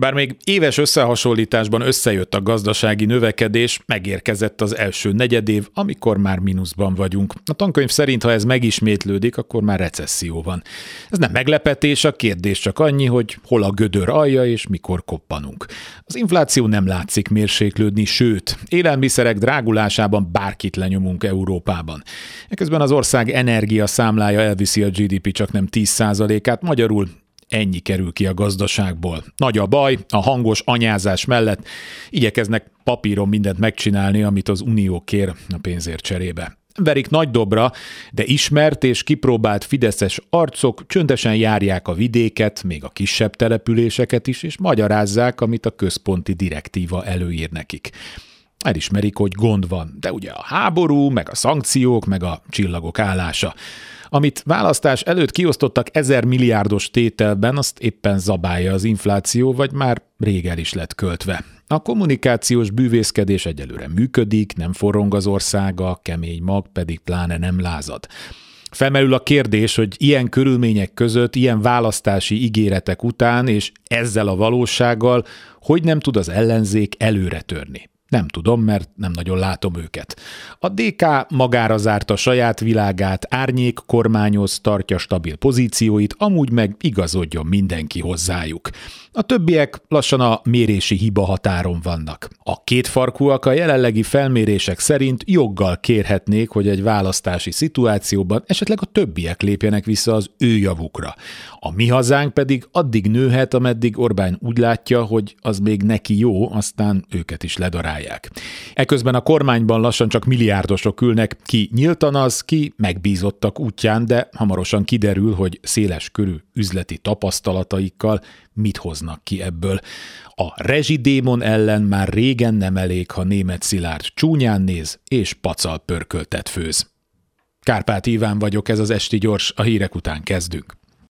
Bár még éves összehasonlításban összejött a gazdasági növekedés, megérkezett az első negyedév, amikor már mínuszban vagyunk. A tankönyv szerint, ha ez megismétlődik, akkor már recesszió van. Ez nem meglepetés, a kérdés csak annyi, hogy hol a gödör alja és mikor koppanunk. Az infláció nem látszik mérséklődni, sőt, élelmiszerek drágulásában bárkit lenyomunk Európában. Eközben az ország energia számlája elviszi a GDP csak nem 10%-át, magyarul ennyi kerül ki a gazdaságból. Nagy a baj, a hangos anyázás mellett igyekeznek papíron mindent megcsinálni, amit az Unió kér a pénzért cserébe. Verik nagy dobra, de ismert és kipróbált fideszes arcok csöndesen járják a vidéket, még a kisebb településeket is, és magyarázzák, amit a központi direktíva előír nekik. Elismerik, hogy gond van, de ugye a háború, meg a szankciók, meg a csillagok állása. Amit választás előtt kiosztottak ezer milliárdos tételben, azt éppen zabálja az infláció, vagy már rég el is lett költve. A kommunikációs bűvészkedés egyelőre működik, nem forrong az országa, kemény mag pedig pláne nem lázad. Felmerül a kérdés, hogy ilyen körülmények között, ilyen választási ígéretek után és ezzel a valósággal, hogy nem tud az ellenzék előre törni. Nem tudom, mert nem nagyon látom őket. A DK magára zárta saját világát, árnyék kormányoz, tartja stabil pozícióit, amúgy meg igazodjon mindenki hozzájuk. A többiek lassan a mérési hiba határon vannak. A kétfarkúak a jelenlegi felmérések szerint joggal kérhetnék, hogy egy választási szituációban esetleg a többiek lépjenek vissza az ő javukra. A mi hazánk pedig addig nőhet, ameddig Orbán úgy látja, hogy az még neki jó, aztán őket is ledarálják. Eközben a kormányban lassan csak milliárdosok ülnek, ki nyíltan az, ki megbízottak útján, de hamarosan kiderül, hogy széles körű üzleti tapasztalataikkal mit hoznak ki ebből. A rezsidémon ellen már régen nem elég, ha német Szilárd csúnyán néz és pacal pörköltet főz. Kárpát Iván vagyok, ez az Esti Gyors, a hírek után kezdünk.